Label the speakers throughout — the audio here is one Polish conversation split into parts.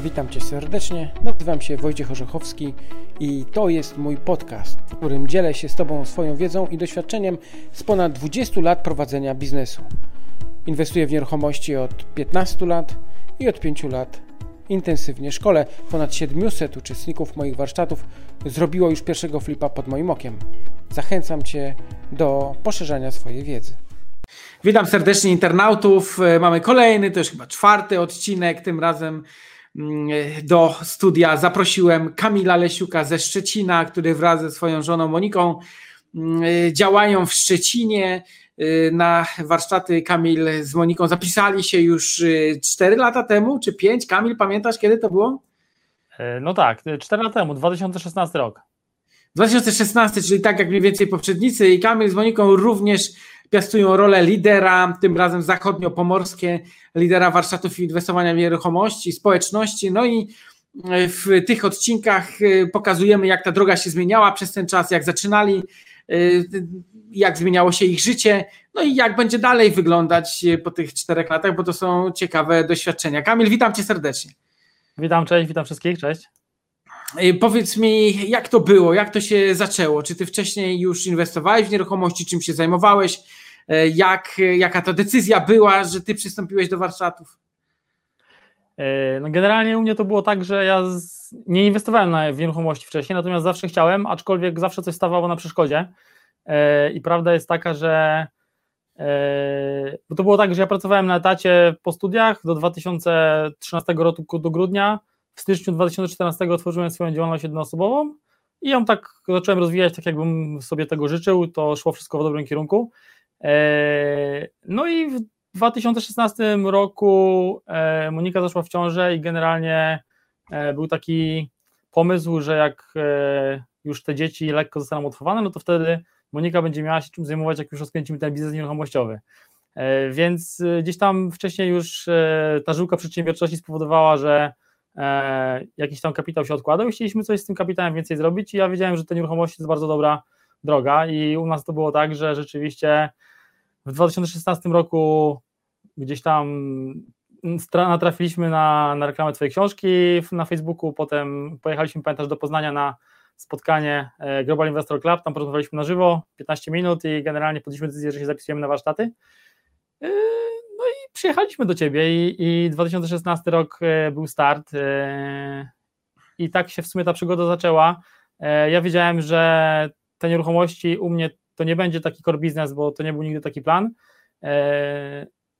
Speaker 1: Witam Cię serdecznie. Nazywam się Wojciech Orzechowski i to jest mój podcast, w którym dzielę się z Tobą swoją wiedzą i doświadczeniem z ponad 20 lat prowadzenia biznesu. Inwestuję w nieruchomości od 15 lat i od 5 lat intensywnie szkole. Ponad 700 uczestników moich warsztatów zrobiło już pierwszego flipa pod moim okiem. Zachęcam Cię do poszerzania swojej wiedzy. Witam serdecznie internautów. Mamy kolejny, to już chyba czwarty odcinek, tym razem do studia zaprosiłem Kamila Lesiuka ze Szczecina, który wraz ze swoją żoną Moniką mm, działają w Szczecinie. Na warsztaty Kamil z Moniką zapisali się już 4 lata temu, czy 5? Kamil, pamiętasz kiedy to było?
Speaker 2: No tak, 4 lata temu, 2016 rok.
Speaker 1: 2016, czyli tak jak mniej więcej poprzednicy i Kamil z Moniką również piastują rolę lidera, tym razem zachodnio-pomorskie, lidera warsztatów inwestowania w nieruchomości, społeczności. No i w tych odcinkach pokazujemy, jak ta droga się zmieniała przez ten czas, jak zaczynali, jak zmieniało się ich życie, no i jak będzie dalej wyglądać po tych czterech latach, bo to są ciekawe doświadczenia. Kamil, witam cię serdecznie.
Speaker 2: Witam, cześć, witam wszystkich, cześć.
Speaker 1: Powiedz mi, jak to było, jak to się zaczęło? Czy ty wcześniej już inwestowałeś w nieruchomości, czym się zajmowałeś? Jak, jaka ta decyzja była, że ty przystąpiłeś do warsztatów?
Speaker 2: No generalnie u mnie to było tak, że ja nie inwestowałem w nieruchomości wcześniej, natomiast zawsze chciałem, aczkolwiek zawsze coś stawało na przeszkodzie. I prawda jest taka, że bo to było tak, że ja pracowałem na etacie po studiach do 2013 roku do grudnia w styczniu 2014 otworzyłem swoją działalność jednoosobową i ją tak zacząłem rozwijać, tak jakbym sobie tego życzył, to szło wszystko w dobrym kierunku. E, no i w 2016 roku e, Monika zaszła w ciążę i generalnie e, był taki pomysł, że jak już te dzieci lekko zostaną odchowane, no to wtedy Monika będzie miała się czym zajmować, jak już rozkręcimy ten biznes nieruchomościowy. Więc gdzieś tam wcześniej już ta żyłka przedsiębiorczości spowodowała, że jakiś tam kapitał się odkładał i chcieliśmy coś z tym kapitałem więcej zrobić i ja wiedziałem, że te nieruchomości to jest bardzo dobra droga i u nas to było tak, że rzeczywiście w 2016 roku gdzieś tam natrafiliśmy na, na reklamę Twojej książki na Facebooku, potem pojechaliśmy, pamiętasz, do Poznania na spotkanie e, Global Investor Club, tam porozmawialiśmy na żywo, 15 minut i generalnie podjęliśmy decyzję, że się zapisujemy na warsztaty. E, no i przyjechaliśmy do ciebie i, i 2016 rok e, był start i tak się w sumie ta przygoda zaczęła. Ja wiedziałem, że te nieruchomości u mnie to nie będzie taki core business, bo to nie był nigdy taki plan.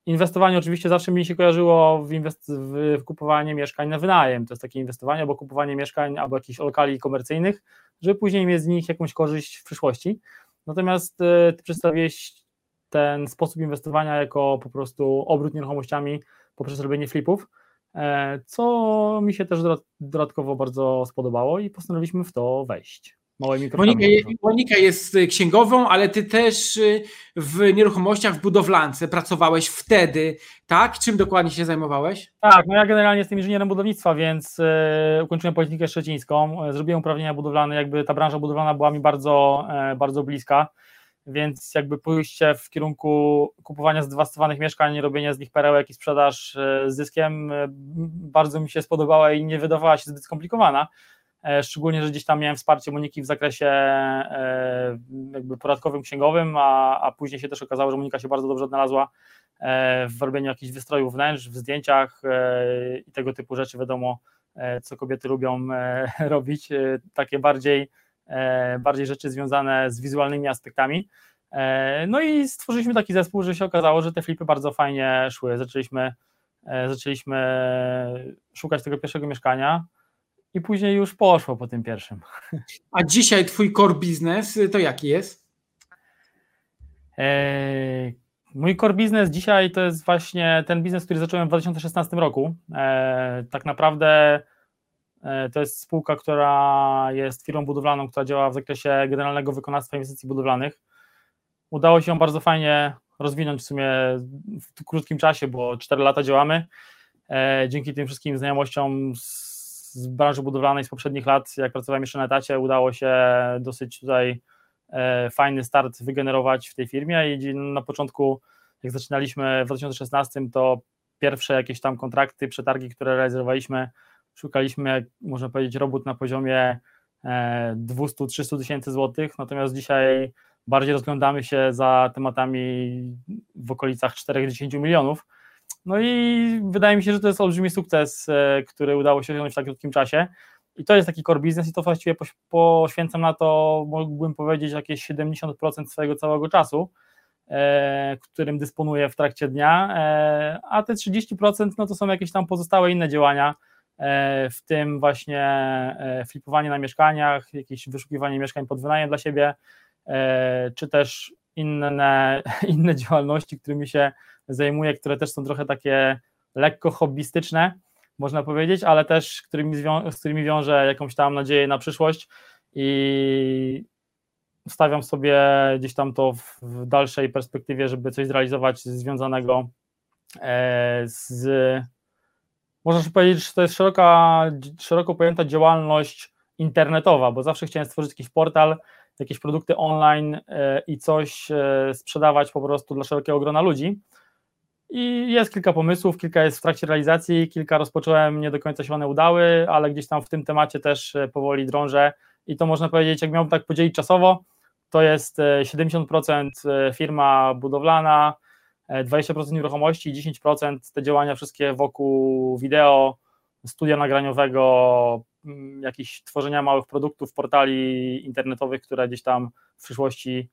Speaker 2: Inwestowanie oczywiście zawsze mi się kojarzyło w, w kupowanie mieszkań na wynajem. To jest takie inwestowanie albo kupowanie mieszkań albo jakichś lokali komercyjnych, żeby później mieć z nich jakąś korzyść w przyszłości. Natomiast ty przedstawiłeś ten sposób inwestowania jako po prostu obrót nieruchomościami poprzez robienie flipów, e, co mi się też dodatkowo bardzo spodobało i postanowiliśmy w to wejść.
Speaker 1: Monika, Monika jest księgową, ale ty też y, w nieruchomościach w budowlance pracowałeś wtedy, tak? Czym dokładnie się zajmowałeś?
Speaker 2: Tak, no ja generalnie jestem inżynierem budownictwa, więc y, ukończyłem Politechnikę Szczecińską, e, zrobiłem uprawnienia budowlane, jakby ta branża budowlana była mi bardzo, e, bardzo bliska więc jakby pójście w kierunku kupowania zdewastowanych mieszkań, robienia z nich perełek i sprzedaż e, z zyskiem bardzo mi się spodobała i nie wydawała się zbyt skomplikowana, szczególnie, że gdzieś tam miałem wsparcie Moniki w zakresie jakby podatkowym, księgowym, a, a później się też okazało, że Monika się bardzo dobrze odnalazła w robieniu jakichś wystrojów wnętrz, w zdjęciach i tego typu rzeczy, wiadomo, co kobiety lubią robić, takie bardziej E, bardziej rzeczy związane z wizualnymi aspektami. E, no i stworzyliśmy taki zespół, że się okazało, że te flipy bardzo fajnie szły. Zaczęliśmy, e, zaczęliśmy szukać tego pierwszego mieszkania i później już poszło po tym pierwszym.
Speaker 1: A dzisiaj twój core business to jaki jest?
Speaker 2: Mój core business dzisiaj to jest właśnie ten biznes, który zacząłem w 2016 roku. Tak naprawdę E, to jest spółka, która jest firmą budowlaną, która działa w zakresie generalnego wykonawstwa inwestycji budowlanych. Udało się ją bardzo fajnie rozwinąć w sumie w krótkim czasie, bo 4 lata działamy. E, dzięki tym wszystkim znajomościom z branży budowlanej z poprzednich lat, jak pracowałem jeszcze na etacie, udało się dosyć tutaj e, fajny start wygenerować w tej firmie i na początku, jak zaczynaliśmy w 2016, to pierwsze jakieś tam kontrakty, przetargi, które realizowaliśmy, szukaliśmy, można powiedzieć, robót na poziomie 200-300 tysięcy złotych, natomiast dzisiaj bardziej rozglądamy się za tematami w okolicach 40 milionów. No i wydaje mi się, że to jest olbrzymi sukces, który udało się osiągnąć w tak krótkim czasie. I to jest taki core business i to właściwie poświęcam na to, mógłbym powiedzieć, jakieś 70% swojego całego czasu, e, którym dysponuję w trakcie dnia, e, a te 30% no to są jakieś tam pozostałe inne działania, e, w tym właśnie e, flipowanie na mieszkaniach, jakieś wyszukiwanie mieszkań pod wynajem dla siebie, e, czy też inne, inne działalności, którymi się zajmuję, które też są trochę takie lekko hobbystyczne, można powiedzieć, ale też którymi z którymi wiążę jakąś tam nadzieję na przyszłość i stawiam sobie gdzieś tam to w, w dalszej perspektywie, żeby coś zrealizować związanego e, z można powiedzieć, że to jest szeroka, szeroko pojęta działalność internetowa, bo zawsze chciałem stworzyć jakiś portal, jakieś produkty online e, i coś e, sprzedawać po prostu dla szerokiego grona ludzi. I jest kilka pomysłów, kilka jest w trakcie realizacji, kilka rozpocząłem, nie do końca się one udały, ale gdzieś tam w tym temacie też e, powoli drążę. I to można powiedzieć, jak miałbym tak podzielić czasowo, to jest 70% e, e, firma budowlana, 20% nieruchomości i 10% te działania wszystkie wokół wideo, studia nagraniowego, mm, jakichś tworzenia małych produktów, portali internetowych, które gdzieś tam w przyszłości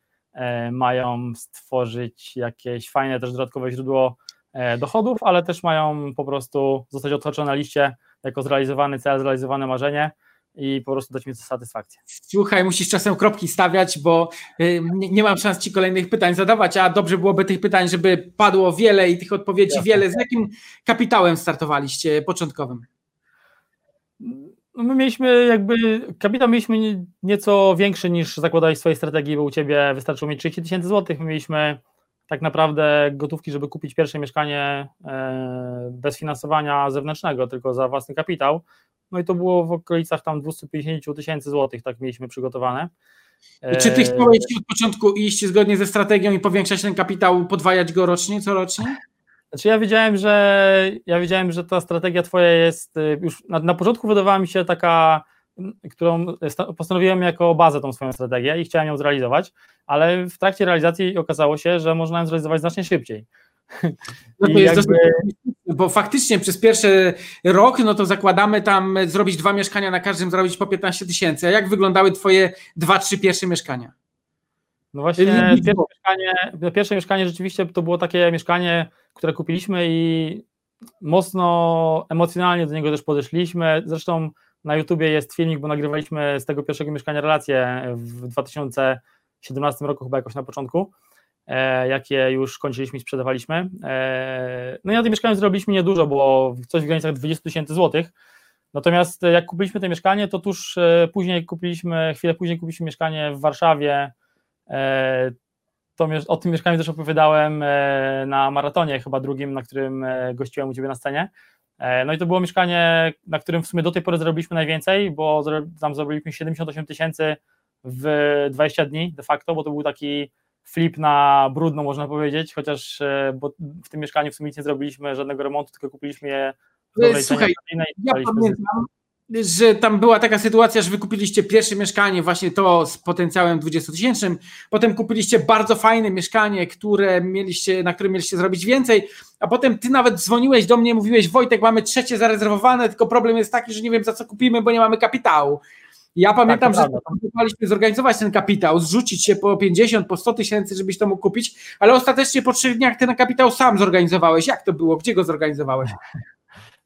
Speaker 2: mają stworzyć jakieś fajne też dodatkowe źródło E, dochodów, ale też mają po prostu zostać otoczone na liście jako zrealizowany cel, zrealizowane marzenie i po prostu dać mi to satysfakcję.
Speaker 1: Słuchaj, musisz czasem kropki stawiać, bo y, nie, nie, mam szans Ci kolejnych pytań zadawać, a dobrze byłoby tych pytań, żeby padło wiele i tych odpowiedzi Jasne. wiele. Z jakim kapitałem startowaliście początkowym?
Speaker 2: No my mieliśmy jakby, kapitał mieliśmy nieco większy niż zakładałeś w swojej strategii, bo u Ciebie wystarczyło mieć 30 tysięcy złotych, my mieliśmy tak naprawdę gotówki, żeby kupić pierwsze mieszkanie e, bez finansowania zewnętrznego, tylko za własny kapitał. No i to było w okolicach tam 250 tysięcy złotych, tak mieliśmy przygotowane.
Speaker 1: I czy ty e, chciałeś od początku iść zgodnie ze strategią i powiększać ten kapitał, podwajać go rocznie, corocznie?
Speaker 2: Znaczy ja wiedziałem, że ja wiedziałem, że ta strategia twoja jest y, już na, na początku wydawała mi się taka którą postanowiłem jako bazę tą swoją strategię i chciałem ją zrealizować, ale w trakcie realizacji okazało się, że można ją zrealizować znacznie szybciej.
Speaker 1: No to jest jakby... bo faktycznie przez pierwszy rok, no to zakładamy tam zrobić dwa mieszkania na każdym, zrobić po 15 tysięcy. A jak wyglądały twoje dwa, trzy pierwsze mieszkania?
Speaker 2: No właśnie, pierwsze mieszkanie, pierwsze mieszkanie rzeczywiście to było takie mieszkanie, które kupiliśmy i mocno emocjonalnie do niego też podeszliśmy. Zresztą na YouTubie jest filmik, bo nagrywaliśmy z tego pierwszego mieszkania relacje w 2017 roku, chyba jakoś na początku, e, jakie już kończyliśmy i sprzedawaliśmy. E, no i na tym mieszkaniu zrobiliśmy niedużo, bo coś w granicach 20 tysięcy złotych. Natomiast jak kupiliśmy to mieszkanie, to tuż e, później kupiliśmy, chwilę później kupiliśmy mieszkanie w Warszawie. To, o tym mieszkaniu też opowiadałem na maratonie, chyba drugim, na którym gościłem u Ciebie na scenie. E, no i to było mieszkanie, na którym w sumie do tej pory zarobiliśmy najwięcej, bo tam zarobiliśmy 78 tysięcy w 20 dni de facto, bo to był taki flip na brudno można powiedzieć, chociaż e, bo w tym mieszkaniu w sumie nic nie zrobiliśmy, żadnego remontu, tylko kupiliśmy je
Speaker 1: w Słuchaj, ja pamiętam, że tam była taka sytuacja, że wykupiliście pierwsze mieszkanie, właśnie to z potencjałem 20 tysięcznym, potem kupiliście bardzo fajne mieszkanie, które mieliście, na którym mieliście zrobić więcej, a potem ty nawet dzwoniłeś do mnie, mówiłeś Wojtek, mamy trzecie zarezerwowane, tylko problem jest taki, że nie wiem za co kupimy, bo nie mamy kapitału. Ja pamiętam, tak, że próbowaliśmy zorganizować ten kapitał, zrzucić się po 50, po 100 tysięcy, żebyś to mógł kupić, ale ostatecznie po trzech dniach ten kapitał sam zorganizowałeś. Jak to było? Gdzie go zorganizowałeś?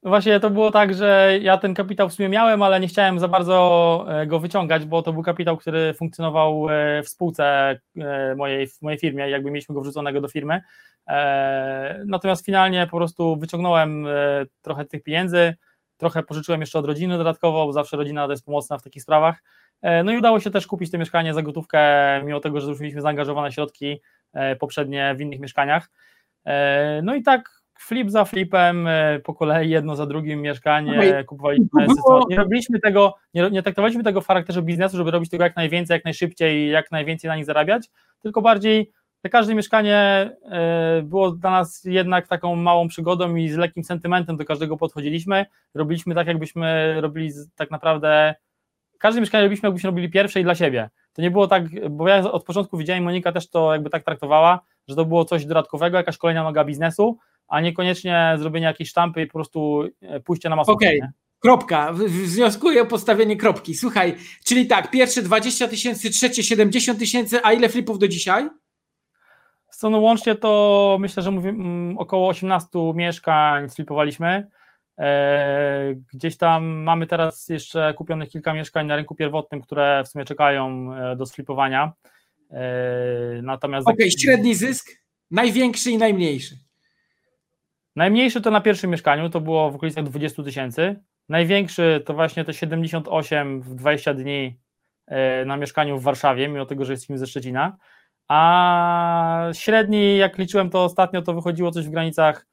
Speaker 2: No właśnie to było tak, że ja ten kapitał w sumie miałem, ale nie chciałem za bardzo e, go wyciągać, bo to był kapitał, który funkcjonował e, w spółce e, mojej, w mojej firmie, jakby mieliśmy go wrzuconego do firmy. Natomiast finalnie po prostu wyciągnąłem trochę tych pieniędzy, trochę pożyczyłem jeszcze od rodziny dodatkowo, bo zawsze rodzina jest pomocna w takich sprawach. No i udało się też kupić to mieszkanie za gotówkę, mimo tego, że już mieliśmy zaangażowane środki poprzednie w innych mieszkaniach. No i tak flip za flipem, e, po kolei jedno za drugim mieszkanie, kupowaliśmy. Nie robiliśmy tego, nie, nie traktowaliśmy tego w charakterze biznesu, żeby robić tego jak najwięcej, jak najszybciej i jak najwięcej na nich zarabiać, tylko bardziej każde mieszkanie było dla nas jednak taką małą przygodą i z lekkim sentymentem do każdego podchodziliśmy. Robiliśmy tak, jakbyśmy robili tak naprawdę. Każde mieszkanie robiliśmy, jakbyśmy robili pierwsze i dla siebie. To nie było tak, bo ja od początku widziałem, Monika też to jakby tak traktowała, że to było coś dodatkowego, jakaś kolejna noga biznesu, a niekoniecznie zrobienie jakiejś sztampy i po prostu pójście na masówkę.
Speaker 1: Okej, okay. Kropka. Wnioskuję o postawienie kropki. Słuchaj, czyli tak, pierwsze 20 tysięcy, trzecie 70 tysięcy, a ile flipów do dzisiaj?
Speaker 2: Co no łącznie to myślę, że mówię, mm, około 18 mieszkań flipowaliśmy. E, gdzieś tam mamy teraz jeszcze kupionych kilka mieszkań na rynku pierwotnym, które w sumie czekają e, do sflipowania. E,
Speaker 1: natomiast. Okej, okay, średni zysk? Największy i najmniejszy.
Speaker 2: Najmniejszy to na pierwszym mieszkaniu, to było w okolicach 20 tysięcy. Największy to właśnie te 78 w 20 dni na mieszkaniu w Warszawie, mimo tego, że jesteśmy ze Szczecina. A średni, jak liczyłem to ostatnio, to wychodziło coś w granicach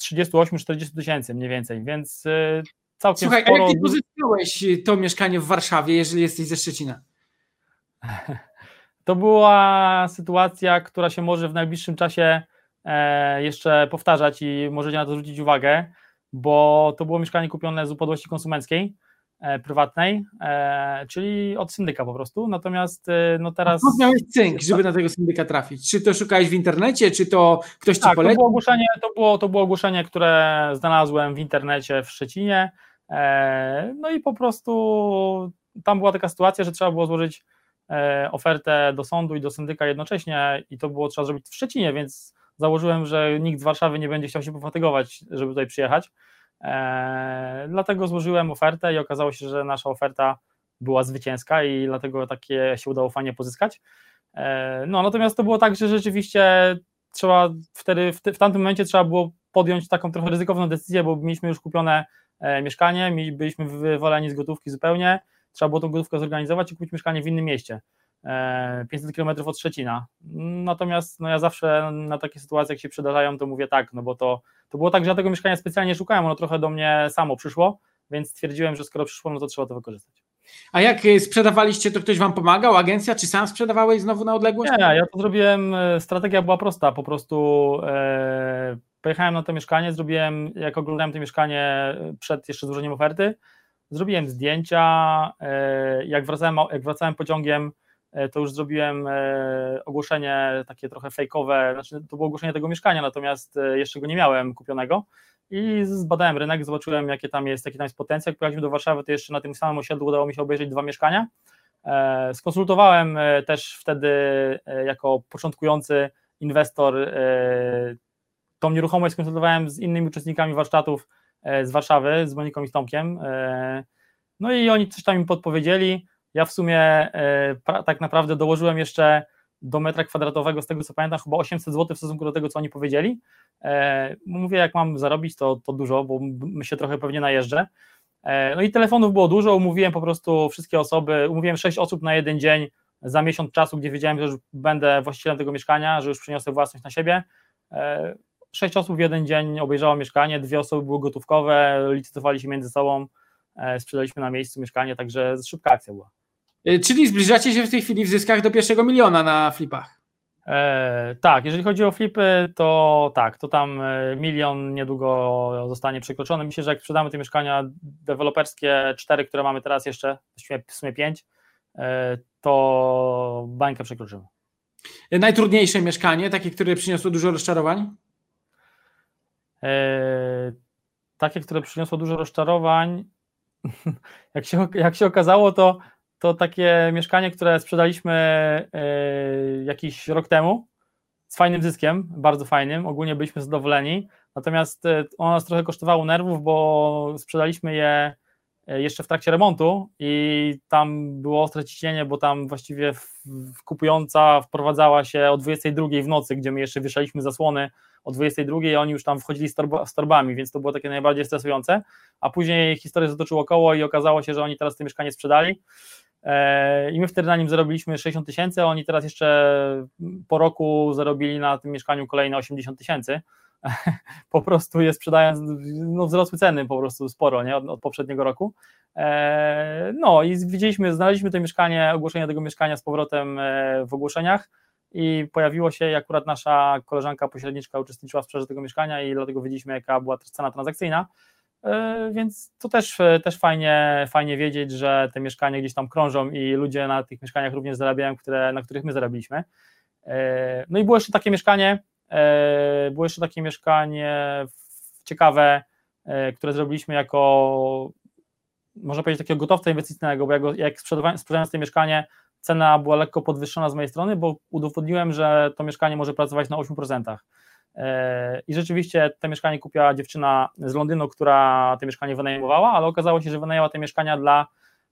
Speaker 2: 38-40 tysięcy mniej więcej, więc y, całkiem
Speaker 1: Słuchaj,
Speaker 2: sporo...
Speaker 1: a jak ty pozyskałeś to mieszkanie w Warszawie, jeżeli jesteś ze Szczecina?
Speaker 2: To była sytuacja, która się może w najbliższym czasie e, jeszcze powtarzać i możecie na to zwrócić uwagę, bo to było mieszkanie kupione z upadłości konsumenckiej, E, prywatnej, e, czyli od syndyka po prostu. Natomiast e, no teraz.
Speaker 1: A miałeś cynk, żeby na tego syndyka trafić? Czy to szukałeś w internecie, czy to ktoś ci
Speaker 2: tak,
Speaker 1: polecił?
Speaker 2: To było, ogłoszenie, to, było, to było ogłoszenie, które znalazłem w internecie w Szczecinie. No i po prostu tam była taka sytuacja, że trzeba było złożyć ofertę do sądu i do syndyka jednocześnie i to było trzeba zrobić w Szczecinie, więc założyłem, że nikt z Warszawy nie będzie chciał się pofatygować, żeby tutaj przyjechać. E, dlatego złożyłem ofertę i okazało się, że nasza oferta była zwycięska i dlatego takie się udało fajnie pozyskać. E, no natomiast to było tak, że rzeczywiście trzeba wtedy, w, w tamtym momencie trzeba było podjąć taką trochę ryzykowną decyzję, bo mieliśmy już kupione e, mieszkanie, byliśmy wywaleni z gotówki zupełnie, trzeba było tą gotówkę zorganizować i kupić mieszkanie w innym mieście. 500 km od Szczecina. Natomiast no ja zawsze na takie sytuacje, jak się przydarzają, to mówię tak, no bo to, to było tak, że ja tego mieszkania specjalnie szukałem, ono trochę do mnie samo przyszło, więc stwierdziłem, że skoro przyszło, no to trzeba to wykorzystać.
Speaker 1: A jak y, sprzedawaliście, to ktoś wam pomagał, agencja, czy sam sprzedawałeś znowu na odległość?
Speaker 2: Nie, ja to zrobiłem, y, strategia była prosta, po prostu e, pojechałem na to mieszkanie, zrobiłem, jak oglądałem to mieszkanie przed jeszcze złożeniem oferty, zrobiłem zdjęcia, e, jak, wracałem, jak wracałem pociągiem, E, to już zrobiłem e, ogłoszenie takie trochę fejkowe, znaczy to było ogłoszenie tego mieszkania, natomiast e, jeszcze go nie miałem kupionego i zbadałem rynek, zobaczyłem jakie tam jest, jaki tam jest potencjał. Jak pojechaliśmy do Warszawy, to jeszcze na tym samym osiedlu udało mi się obejrzeć dwa mieszkania. Skonsultowałem też wtedy jako początkujący inwestor tą nieruchomość skonsultowałem z innymi uczestnikami warsztatów z Warszawy, z Moniką i Tomkiem. No i oni coś tam mi podpowiedzieli. Ja w sumie e, tak naprawdę dołożyłem jeszcze do metra kwadratowego, z tego co pamiętam, chyba 800 zł w stosunku do tego, co oni powiedzieli. E, mówię, jak mam zarobić, to, to dużo, bo się trochę pewnie najeżdżę. E, no i telefonów było dużo, umówiłem po prostu wszystkie osoby, umówiłem 6 osób na jeden dzień za miesiąc czasu, gdzie wiedziałem, że już będę właścicielem tego mieszkania, że już przyniosę własność na siebie. Sześć osób w jeden dzień obejrzało mieszkanie, dwie osoby były gotówkowe, licytowali się między sobą, sprzedaliśmy na miejscu mieszkanie, także szybka akcja była.
Speaker 1: Y, czyli zbliżacie się w tej chwili w zyskach do pierwszego miliona na flipach.
Speaker 2: E, tak, jeżeli chodzi o flipy, to tak, to tam e, milion niedługo zostanie przekroczony. Myślę, że jak sprzedamy te mieszkania deweloperskie, cztery, które mamy teraz jeszcze, w sumie pięć, e, to bańkę przekroczymy.
Speaker 1: Najtrudniejsze mieszkanie, takie, które przyniosło dużo rozczarowań?
Speaker 2: E, takie, które przyniosło dużo rozczarowań, jak się, jak się okazało, to to takie mieszkanie, które sprzedaliśmy e, jakiś rok temu z fajnym zyskiem, bardzo fajnym, ogólnie byliśmy zadowoleni, natomiast e, ono nas trochę kosztowało nerwów, bo sprzedaliśmy je e, jeszcze w trakcie remontu i tam było ostre ciśnienie, bo tam właściwie kupująca wprowadzała się o 22 w nocy, gdzie my jeszcze wieszaliśmy zasłony o 22 i oni już tam wchodzili z, z torbami, więc to było takie najbardziej stresujące, a później historia zatoczyła koło i okazało się, że oni teraz to mieszkanie sprzedali I my wtedy na nim zarobiliśmy 60 tysięcy, a oni teraz jeszcze po roku zarobili na tym mieszkaniu kolejne 80 tysięcy. Po prostu je sprzedając, no wzrosły ceny po prostu sporo nie? Od, od poprzedniego roku. E, no i widzieliśmy, znaleźliśmy to mieszkanie, ogłoszenie tego mieszkania z powrotem e, w ogłoszeniach. i pojawiło się, akurat nasza koleżanka pośredniczka uczestniczyła w sprzedaży tego mieszkania i dlatego wiedzieliśmy, jaka była cena transakcyjna, e, więc to też, też fajnie, fajnie wiedzieć, że te mieszkania gdzieś tam krążą i ludzie na tych mieszkaniach również zarabiają, które, na których my zarabiliśmy. E, no i było jeszcze takie mieszkanie, e, było jeszcze takie mieszkanie ciekawe, które zrobiliśmy jako można powiedzieć takiego gotowca inwestycyjnego, bo jak, jak sprzedając to mieszkanie, cena była lekko podwyższona z mojej strony, bo udowodniłem, że to mieszkanie może pracować na 8%. I rzeczywiście to mieszkanie kupiła dziewczyna z Londynu, która to mieszkanie wynajmowała, ale okazało się, że wynajęła te mieszkania dla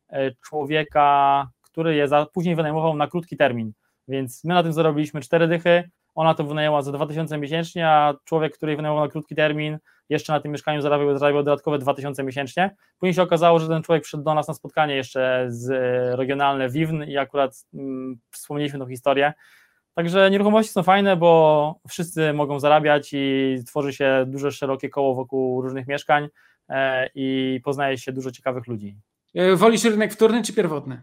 Speaker 2: e, człowieka, który je za, później wynajmował na krótki termin. Więc my na tym zarobiliśmy cztery dychy, ona to wynajęła za 2000 miesięcznie, a człowiek, który wynajmował na krótki termin, jeszcze na tym mieszkaniu zarabiał, zarabiał dodatkowe 2000 miesięcznie. Później się okazało, że ten człowiek przyszedł do nas na spotkanie jeszcze z e, regionalne WIWN i akurat mm, wspomnieliśmy tą historię. Także nieruchomości są fajne, bo wszyscy mogą zarabiać i tworzy się duże, szerokie koło wokół różnych mieszkań e, i poznaje się dużo ciekawych ludzi.
Speaker 1: E, wolisz rynek wtórny czy pierwotny?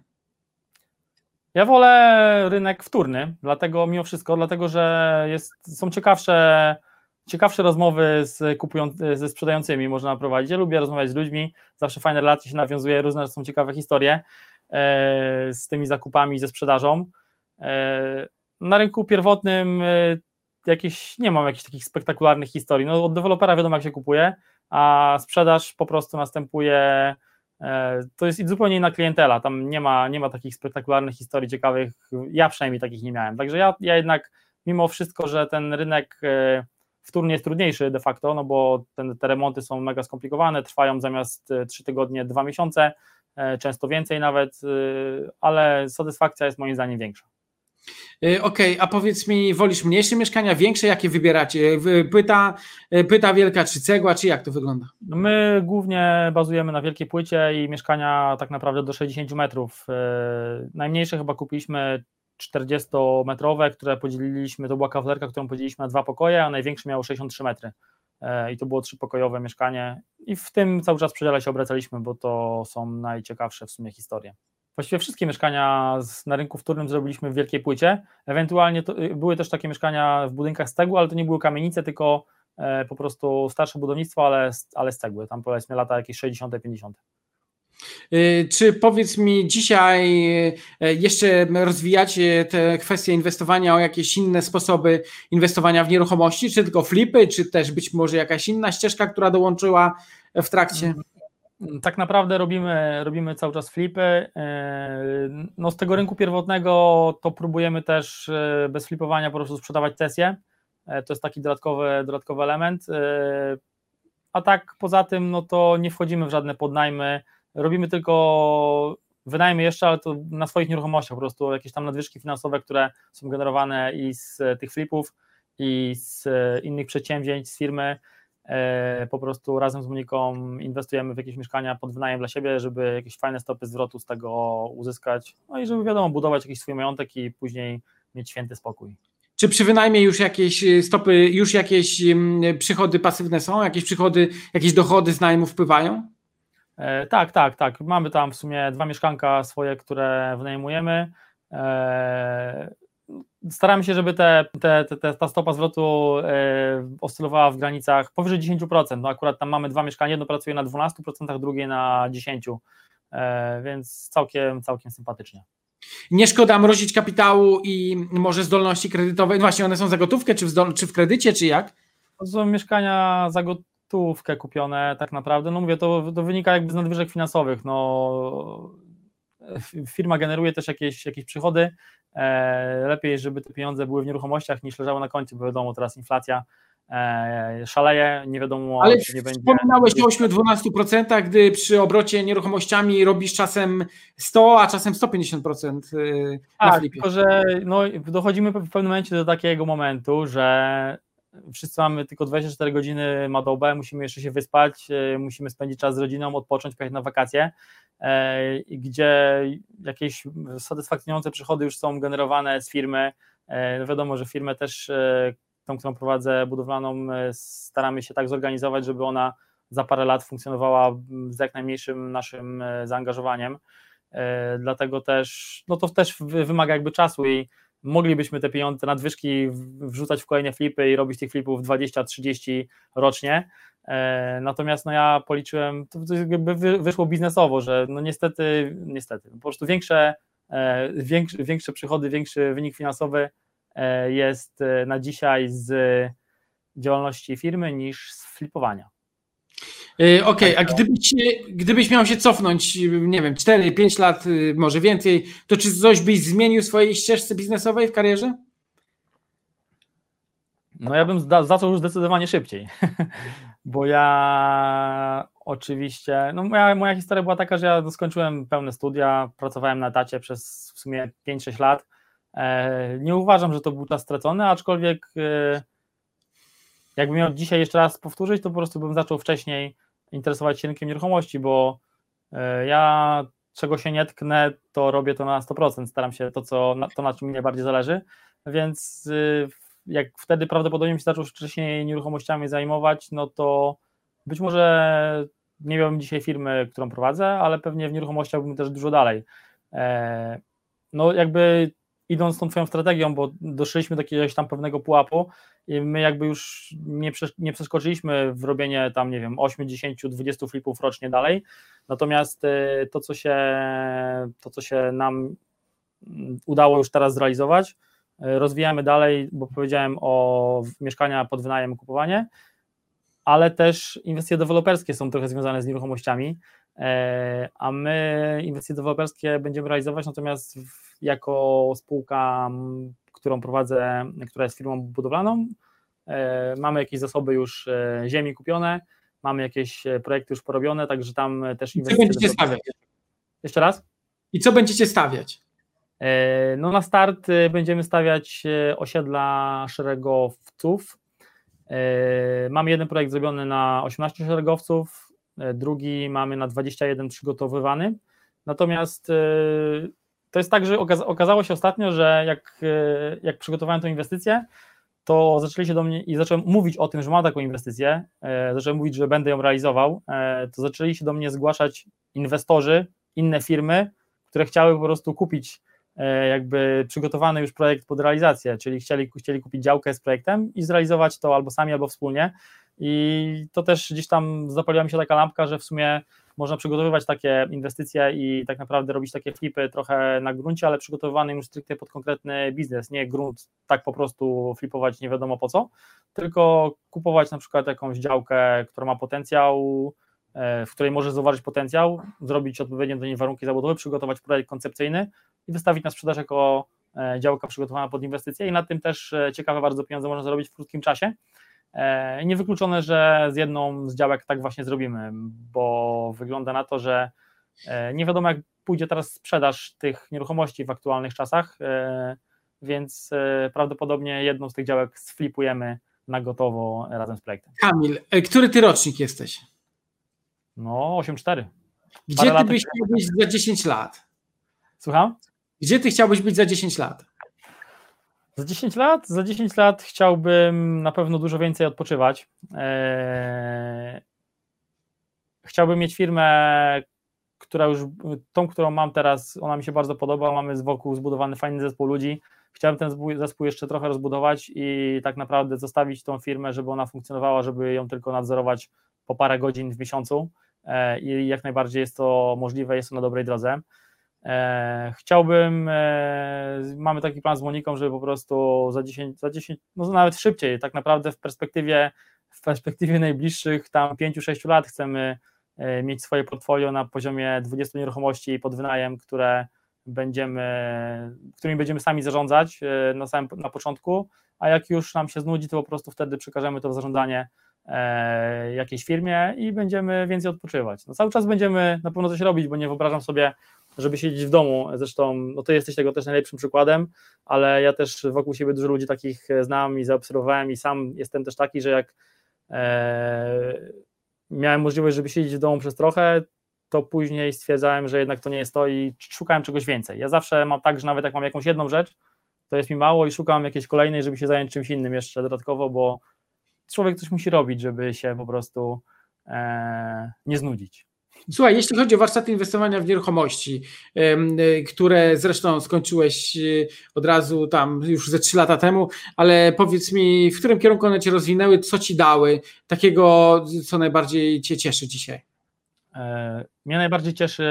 Speaker 2: Ja wolę rynek wtórny, dlatego mimo wszystko, dlatego że jest, są ciekawsze, ciekawsze rozmowy z kupują, ze sprzedającymi można prowadzić. Ja lubię rozmawiać z ludźmi, zawsze fajne relacje się nawiązuje, różne są ciekawe historie e, z tymi zakupami, ze sprzedażą. Na rynku pierwotnym e, jakieś, nie mam jakichś takich spektakularnych historii. No, od dewelopera wiadomo jak się kupuje, a sprzedaż po prostu następuje E, to jest zupełnie inna klientela, tam nie ma, nie ma takich spektakularnych historii ciekawych, ja przynajmniej takich nie miałem, także ja, ja jednak mimo wszystko, że ten rynek e, wtórny jest trudniejszy de facto, no bo ten, te remonty są mega skomplikowane, trwają zamiast 3 e, tygodnie 2 miesiące, często więcej nawet, ale satysfakcja jest moim zdaniem większa.
Speaker 1: Y, okej, okay, a powiedz mi, wolisz mniejsze mieszkania, większe? Jakie wybieracie? Pyta, y, pyta wielka czy cegła, czy jak to wygląda?
Speaker 2: No my głównie bazujemy na wielkiej płycie i mieszkania tak naprawdę do 60 metrów. Najmniejsze chyba kupiliśmy 40-metrowe, które podzieliliśmy, to była kawalerka, którą podzieliliśmy na dwa pokoje, a największe miało 63 metry. I to było trzypokojowe mieszkanie i w tym cały czas przedziale się obracaliśmy, bo to są najciekawsze w sumie historie. Właściwie wszystkie mieszkania na rynku wtórnym zrobiliśmy w wielkiej płycie. Ewentualnie to, y, były też takie mieszkania w budynkach z cegły, ale to nie były kamienice, tylko e, po prostu starsze budownictwo, ale, ale z cegły. Tam powiedzmy lata jakieś 60., 50.
Speaker 1: Y, czy powiedz mi dzisiaj e, jeszcze rozwijacie te kwestie inwestowania o jakieś inne sposoby inwestowania w nieruchomości, czy tylko flipy, czy też być może jakaś inna ścieżka, która dołączyła w trakcie?
Speaker 2: Tak naprawdę robimy, robimy cały czas flipy. E, no z tego rynku pierwotnego to próbujemy też e, bez flipowania po prostu sprzedawać sesje. E, to jest taki dodatkowy, dodatkowy element. A tak poza tym, no to nie wchodzimy w żadne podnajmy. Robimy tylko wynajmy jeszcze, ale to na swoich nieruchomościach, po prostu jakieś tam nadwyżki finansowe, które są generowane i z tych flipów, i z innych przedsięwzięć, z firmy po prostu razem z Moniką inwestujemy w jakieś mieszkania pod wynajem dla siebie, żeby jakieś fajne stopy zwrotu z tego uzyskać, no i żeby wiadomo, budować jakiś swój majątek i później mieć święty spokój.
Speaker 1: Czy przy wynajmie już jakieś y, stopy, już jakieś przychody pasywne są, jakieś przychody, jakieś dochody z najmu wpływają?
Speaker 2: E, tak, tak, tak. Mamy tam w sumie dwa mieszkanka swoje, które wynajmujemy. E, staramy się, żeby te, te, te, ta stopa zwrotu e, oscylowała w granicach powyżej 10%. No akurat tam mamy dwa mieszkania, jedno pracuje na 12%, drugie na 10%, e, więc całkiem, całkiem sympatycznie.
Speaker 1: Nie szkoda mrozić kapitału i może zdolności kredytowej. No właśnie, one są za gotówkę, czy w, zdol- czy w kredycie, czy jak?
Speaker 2: To są mieszkania za gotówkę kupione tak naprawdę. No mówię, to, to wynika jakby z nadwyżek finansowych. No, firma generuje też jakieś, jakieś przychody, E, lepiej, żeby te pieniądze były w nieruchomościach niż leżały na koncie, bo wiadomo, teraz inflacja e, szaleje, nie wiadomo,
Speaker 1: Ale czy nie będzie. Wspominałeś o 8-12%, gdy przy obrocie nieruchomościami robisz czasem 100, a czasem 150% y, na
Speaker 2: tak, flipie. tylko że no, dochodzimy w pewnym momencie do takiego momentu, że wszyscy mamy tylko 24 godziny na dobę, musimy jeszcze się wyspać, y, musimy spędzić czas z rodziną, odpocząć, pojechać na wakacje E, gdzie jakieś satysfakcjonujące przychody już są generowane z firmy. E, no wiadomo, że firmę też, e, tą, którą prowadzę budowlaną, staramy się tak zorganizować, żeby ona za parę lat funkcjonowała z jak najmniejszym naszym zaangażowaniem. Dlatego też, no to też wymaga jakby czasu i moglibyśmy te pieniądze, nadwyżki wrzucać w kolejne flipy i robić tych flipów 20-30 rocznie. E, natomiast no ja policzyłem, to, jakby wyszło biznesowo, że no niestety, niestety, po prostu większe, e, większe, większe przychody, większy wynik finansowy e, jest na dzisiaj z działalności firmy niż z flipowania.
Speaker 1: Okej, okay, a gdybyś, gdybyś miał się cofnąć, nie wiem, 4-5 lat, może więcej, to czy coś byś zmienił w swojej ścieżce biznesowej w karierze?
Speaker 2: No ja bym zaczął już zdecydowanie szybciej, bo ja oczywiście, no moja, moja historia była taka, że ja skończyłem pełne studia, pracowałem na etacie przez w sumie 5-6 lat. E, nie uważam, że to był czas stracony, aczkolwiek e, jakbym miał dzisiaj jeszcze raz powtórzyć, to po prostu bym zaczął wcześniej interesować się rynkiem nieruchomości, bo e, ja czego się nie tknę, to robię to na 100%, staram się to, co, to na czym mi najbardziej zależy, więc jak wtedy prawdopodobnie się zaczął wcześniej nieruchomościami zajmować, no to być może nie miałbym dzisiaj firmy, którą prowadzę, ale pewnie w nieruchomościach bym też dużo dalej. E, no jakby idąc tą twoją strategią, bo doszliśmy do jakiegoś tam pewnego pułapu i my jakby już nie, nie przeskoczyliśmy w robienie tam, nie wiem, 8, 10, 20 flipów rocznie dalej, natomiast e, to, co się, to, co się nam udało już teraz zrealizować, E, rozwijamy dalej, bo powiedziałem o mieszkania pod wynajem, kupowanie, ale też inwestycje deweloperskie są trochę związane z nieruchomościami, e, a my inwestycje deweloperskie będziemy realizować, natomiast jako spółka, którą prowadzę, która jest firmą budowlaną, e, mamy jakieś zasoby już ziemi kupione, mamy jakieś projekty już porobione, także tam też
Speaker 1: inwestycje. Co będziecie stawiać?
Speaker 2: Jeszcze raz?
Speaker 1: I co będziecie stawiać?
Speaker 2: E, no na start e, będziemy stawiać e, osiedla szeregowców. Mamy jeden projekt zrobiony na 18 szeregowców, drugi mamy na 21 przygotowywany. Natomiast to jest tak, że okazało się ostatnio, że jak, jak przygotowałem tę inwestycję, to zaczęli się do mnie i zacząłem mówić o tym, że mam taką inwestycję, zacząłem mówić, że będę ją realizował, to zaczęli się do mnie zgłaszać inwestorzy, inne firmy, które chciały po prostu kupić E, jakby przygotowany już projekt pod realizację, czyli chcieli, chcieli kupić działkę z projektem i zrealizować to albo sami, albo wspólnie. I to też gdzieś tam zapaliła mi się taka lampka, że w sumie można przygotowywać takie inwestycje i tak naprawdę robić takie flipy trochę na gruncie, ale przygotowywany już stricte pod konkretny biznes, nie grunt tak po prostu flipować nie wiadomo po co, tylko kupować na przykład jakąś działkę, która ma potencjał, e, w której może zauważyć potencjał, zrobić odpowiednie do niej warunki zabudowy, przygotować projekt koncepcyjny i wystawić na sprzedaż jako e, działka przygotowana pod inwestycje i na tym też e, ciekawe bardzo pieniądze można zrobić w krótkim czasie. E, niewykluczone, że z jedną z działek tak właśnie zrobimy, bo wygląda na to, że nie wiadomo jak pójdzie teraz sprzedaż tych nieruchomości w aktualnych czasach, więc prawdopodobnie jedną z tych działek sflipujemy na gotowo razem z projektem.
Speaker 1: Kamil, który ty rocznik jesteś?
Speaker 2: No, 8-4.
Speaker 1: Gdzie ty byś chciał być za 10 lat?
Speaker 2: Słucham?
Speaker 1: Gdzie ty chciałbyś być za 10 lat?
Speaker 2: Za 10 lat? Za 10 lat chciałbym na pewno dużo więcej odpoczywać. Eee... Chciałbym mieć firmę, która już, tą, którą mam teraz, ona mi się bardzo podoba. Mamy z wokół zbudowany fajny zespół ludzi. Chciałbym ten zespół jeszcze trochę rozbudować i tak naprawdę zostawić tą firmę, żeby ona funkcjonowała, żeby ją tylko nadzorować po parę godzin w miesiącu. Eee, I jak najbardziej jest to możliwe, jest to na dobrej drodze. E, chciałbym, e, mamy taki plan z Moniką, żeby po prostu za 10, za 10, no nawet szybciej, tak naprawdę w perspektywie, w perspektywie najbliższych tam 5-6 lat chcemy e, mieć swoje portfolio na poziomie 20 nieruchomości pod wynajem, które będziemy, którymi będziemy sami zarządzać na samym na początku, a jak już nam się znudzi, to po prostu wtedy przekażemy to w zarządzanie jakiejś firmie i będziemy więcej odpoczywać. No cały czas będziemy na pewno coś robić, bo nie wyobrażam sobie żeby siedzieć w domu. Zresztą, no ty jesteś tego też najlepszym przykładem, ale ja też wokół siebie dużo ludzi takich znam i zaobserwowałem i sam jestem też taki, że jak e, miałem możliwość, żeby siedzieć w domu przez trochę, to później stwierdzałem, że jednak to nie jest to i szukałem czegoś więcej. Ja zawsze mam tak, że nawet jak mam jakąś jedną rzecz, to jest mi mało i szukam jakiejś kolejnej, żeby się zająć czymś innym jeszcze dodatkowo, bo człowiek coś musi robić, żeby się po prostu e, nie znudzić.
Speaker 1: Słuchaj, jeśli chodzi o warsztaty inwestowania w nieruchomości, y, które zresztą skończyłeś y, od razu tam już ze trzy lata temu, ale powiedz mi, w którym kierunku one cię rozwinęły, co ci dały, takiego, co najbardziej cię cieszy dzisiaj?
Speaker 2: E, mnie najbardziej cieszy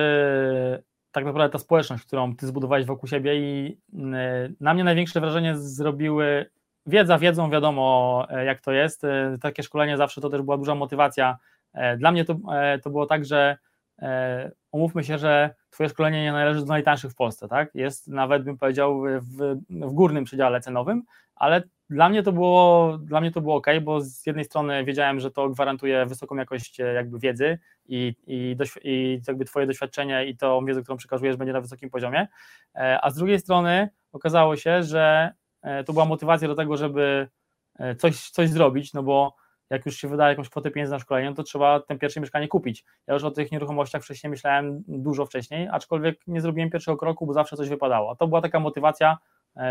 Speaker 2: tak naprawdę ta społeczność, którą ty zbudowałeś wokół siebie i na mnie największe wrażenie zrobiły wiedza wiedzą, wiadomo e, jak to jest, e, takie szkolenie zawsze to też była duża motywacja. Dla mnie to, to było tak, że umówmy się, że twoje szkolenie nie należy do najtańszych w Polsce, tak? Jest nawet bym powiedział w, w górnym przedziale cenowym, ale dla mnie to było, dla mnie to było ok, bo z jednej strony wiedziałem, że to gwarantuje wysoką jakość e, jakby wiedzy i, i, i jakby twoje doświadczenie i tą wiedzę, którą przekazujesz będzie na wysokim poziomie, e, a z drugiej strony okazało się, że e, to była motywacja do tego, żeby coś, coś zrobić, no bo jak już się wydaje jakąś kwotę pieniędzy na szkolenie, no to trzeba ten pierwsze mieszkanie kupić. Ja już o tych nieruchomościach wcześniej myślałem dużo wcześniej, aczkolwiek nie zrobiłem pierwszego kroku, bo zawsze coś wypadało. A to była taka motywacja,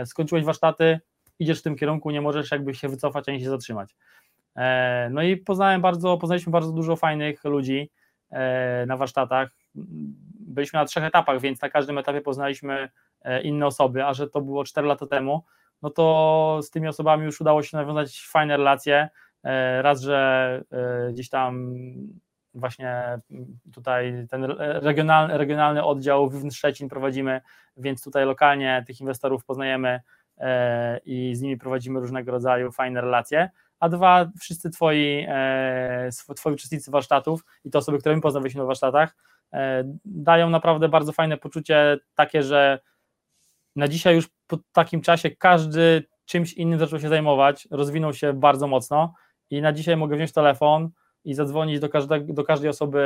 Speaker 2: skończyłeś warsztaty, idziesz w tym kierunku, nie możesz jakby się wycofać ani się zatrzymać. E, no i poznałem bardzo, poznaliśmy bardzo dużo fajnych ludzi e, na warsztatach. Byliśmy na trzech etapach, więc na każdym etapie poznaliśmy e, inne osoby, a że to było 4 lata temu, no to z tymi osobami już udało się nawiązać fajne relacje. Raz, że gdzieś tam właśnie tutaj ten regionalny, regionalny oddział w Szczecin prowadzimy, więc tutaj lokalnie tych inwestorów poznajemy E, i z nimi prowadzimy różnego rodzaju fajne relacje, a dwa, wszyscy twoi, e, twoi uczestnicy warsztatów i te osoby, które my poznaliśmy na warsztatach, e, dają naprawdę bardzo fajne poczucie takie, że na dzisiaj już po takim czasie każdy czymś innym zaczął się zajmować, rozwinął się bardzo mocno i na dzisiaj mogę wziąć telefon i zadzwonić do, każdego, do każdej osoby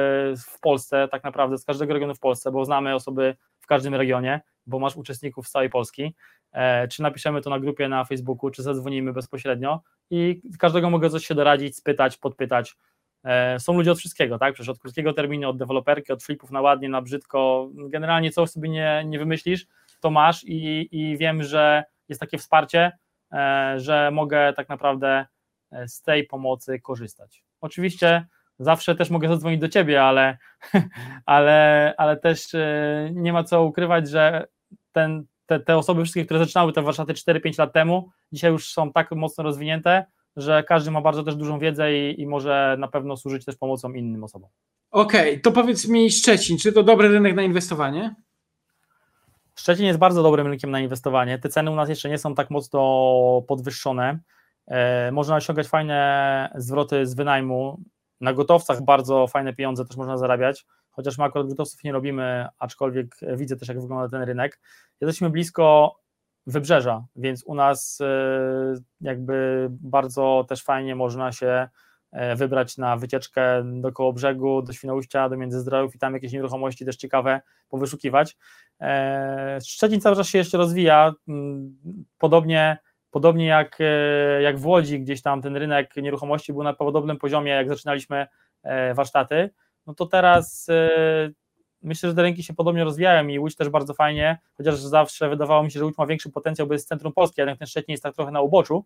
Speaker 2: w Polsce, tak naprawdę z każdego regionu w Polsce, bo znamy osoby w każdym regionie, bo masz uczestników z całej Polski, e, czy napiszemy to na grupie na Facebooku, czy zadzwonimy bezpośrednio i każdego mogę coś się doradzić, spytać, podpytać. E, są ludzie od wszystkiego, tak? Przecież od krótkiego terminu, od deweloperki, od flipów na ładnie, na brzydko. Generalnie co sobie nie, nie wymyślisz, to masz i, i wiem, że jest takie wsparcie, e, że mogę tak naprawdę z tej pomocy korzystać. Oczywiście zawsze też mogę zadzwonić do ciebie, ale, ale, ale też nie ma co ukrywać, że ten, te, te osoby wszystkie, które zaczynały te warsztaty 4-5 lat temu, dzisiaj już są tak mocno rozwinięte, że każdy ma bardzo też dużą wiedzę i, i może na pewno służyć też pomocą innym osobom.
Speaker 1: Okej, okay, to powiedz mi Szczecin, czy to dobry rynek na inwestowanie?
Speaker 2: Szczecin jest bardzo dobrym rynkiem na inwestowanie. Te ceny u nas jeszcze nie są tak mocno podwyższone. E, można osiągać fajne zwroty z wynajmu. Na gotowcach bardzo fajne pieniądze też można zarabiać chociaż my akurat gotowców nie robimy, aczkolwiek widzę też, jak wygląda ten rynek. Jesteśmy blisko wybrzeża, więc u nas e, jakby bardzo też fajnie można się e, wybrać na wycieczkę do koło brzegu, do Świnoujścia, do Międzyzdrojów i tam jakieś nieruchomości też ciekawe powyszukiwać. Szczecin cały czas się jeszcze rozwija, mm, podobnie, podobnie jak, jak w Łodzi, gdzieś tam ten rynek nieruchomości był na podobnym poziomie, jak zaczynaliśmy warsztaty, no to teraz y, myślę, że te rynki się podobnie rozwijają i Łódź też bardzo fajnie, chociaż zawsze wydawało mi się, że Łódź ma większy potencjał, bo jest centrum Polski, jednak ten Szczecin jest tak trochę na uboczu,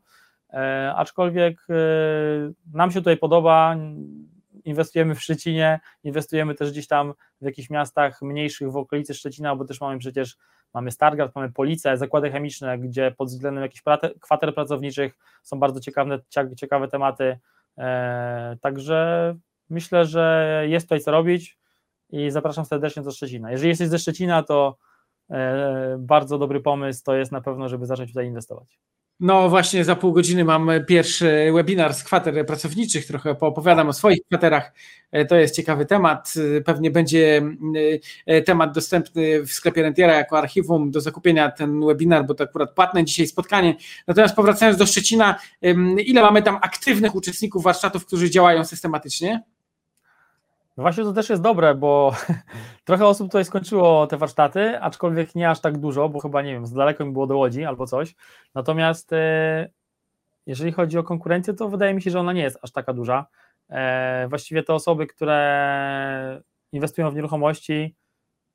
Speaker 2: e, aczkolwiek e, nam się tutaj podoba, inwestujemy w Szczecinie, inwestujemy też gdzieś tam w jakichś miastach mniejszych w okolicy Szczecina, bo też mamy przecież, mamy Stargard, mamy Policę, zakłady chemiczne, gdzie pod względem jakichś kwater pracowniczych są bardzo ciekawe, ciekawe tematy, e, także myślę, że jest tutaj co robić i zapraszam serdecznie do Szczecina. Jeżeli jesteś ze Szczecina, to bardzo dobry pomysł to jest na pewno, żeby zacząć tutaj inwestować.
Speaker 1: No właśnie za pół godziny mam pierwszy webinar z kwater pracowniczych, trochę poopowiadam o swoich kwaterach. E, to jest ciekawy temat. E, pewnie będzie temat dostępny w sklepie Rentiera jako archiwum do zakupienia ten webinar, bo to akurat płatne dzisiaj spotkanie. Natomiast powracając do Szczecina, ile mamy tam aktywnych uczestników warsztatów, którzy działają systematycznie?
Speaker 2: No właśnie to też jest dobre, bo trochę osób tutaj skończyło te warsztaty, aczkolwiek nie aż tak dużo, bo chyba nie wiem, z daleko mi było do Łodzi albo coś. Natomiast e, jeżeli chodzi o konkurencję, to wydaje mi się, że ona nie jest aż taka duża. E, właściwie te osoby, które inwestują w nieruchomości,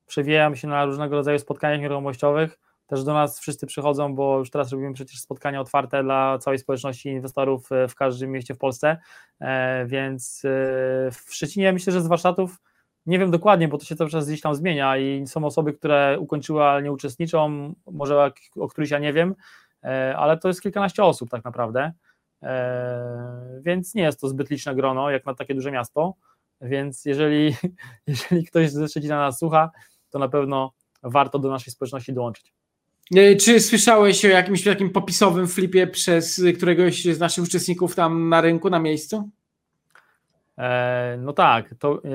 Speaker 2: przewijają się na różnego rodzaju spotkaniach nieruchomościowych, też do nas wszyscy przychodzą, bo już teraz robimy przecież spotkania otwarte dla całej społeczności inwestorów w każdym mieście w Polsce, e, więc e, w Szczecinie myślę, że z warsztatów nie wiem dokładnie, bo to się cały czas gdzieś tam zmienia i są osoby, które ukończyły, ale nie uczestniczą, może o, których ja nie wiem, e, ale to jest kilkanaście osób tak naprawdę, e, więc nie jest to zbyt liczne grono, jak na takie duże miasto, więc jeżeli, jeżeli ktoś ze Szczecina nas słucha, to na pewno warto do naszej społeczności dołączyć.
Speaker 1: E, czy słyszałeś o jakimś takim popisowym flipie przez któregoś z naszych uczestników tam na rynku, na miejscu?
Speaker 2: E, no tak, to e,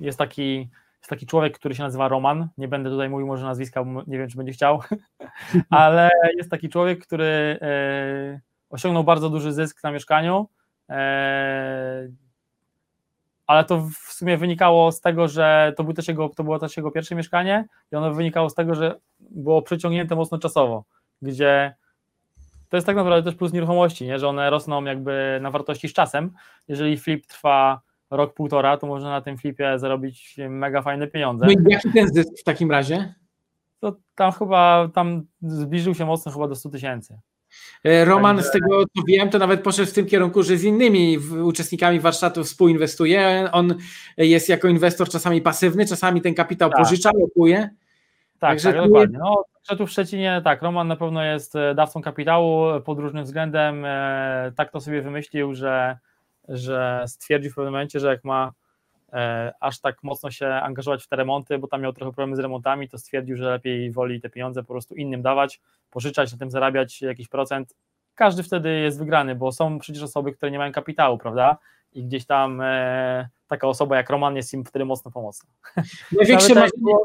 Speaker 2: jest taki, jest taki człowiek, który się nazywa Roman. Nie będę tutaj mówił może nazwiska, bo nie wiem, czy będzie chciał, ale jest taki człowiek, który osiągnął bardzo duży zysk na mieszkaniu ale to w sumie wynikało z tego, że to, był też jego, to było też jego pierwsze mieszkanie i ono wynikało z tego, że było przeciągnięte mocno czasowo, gdzie to jest tak naprawdę też plus nieruchomości, nie? że one rosną jakby na wartości z czasem. Jeżeli flip trwa rok, półtora, to można na tym flipie zarobić mega fajne pieniądze.
Speaker 1: No i jaki ten zysk w takim razie?
Speaker 2: To tam chyba, tam zbliżył się mocno chyba do 100 tysięcy.
Speaker 1: E, Roman, z tego co wiem, to nawet poszedł w tym kierunku, że z innymi uczestnikami warsztatu współinwestuje. On jest jako inwestor czasami pasywny, czasami ten kapitał tak. pożycza, lopuje.
Speaker 2: Tak, Także tak, dokładnie. No, że tu w Szczecinie, tak, Roman na pewno jest e, dawcą kapitału pod różnym względem. E, tak to sobie wymyślił, że, że stwierdził w pewnym momencie, że jak ma aż tak mocno się angażować w te remonty, bo tam miał trochę problemy z remontami, to stwierdził, że lepiej woli te pieniądze po prostu innym dawać, pożyczać, na tym zarabiać jakiś procent. Każdy wtedy jest wygrany, bo są przecież osoby, które nie mają kapitału, prawda? I gdzieś tam e, taka osoba jak Roman jest im wtedy mocno pomocna.
Speaker 1: Największe tak,
Speaker 2: było,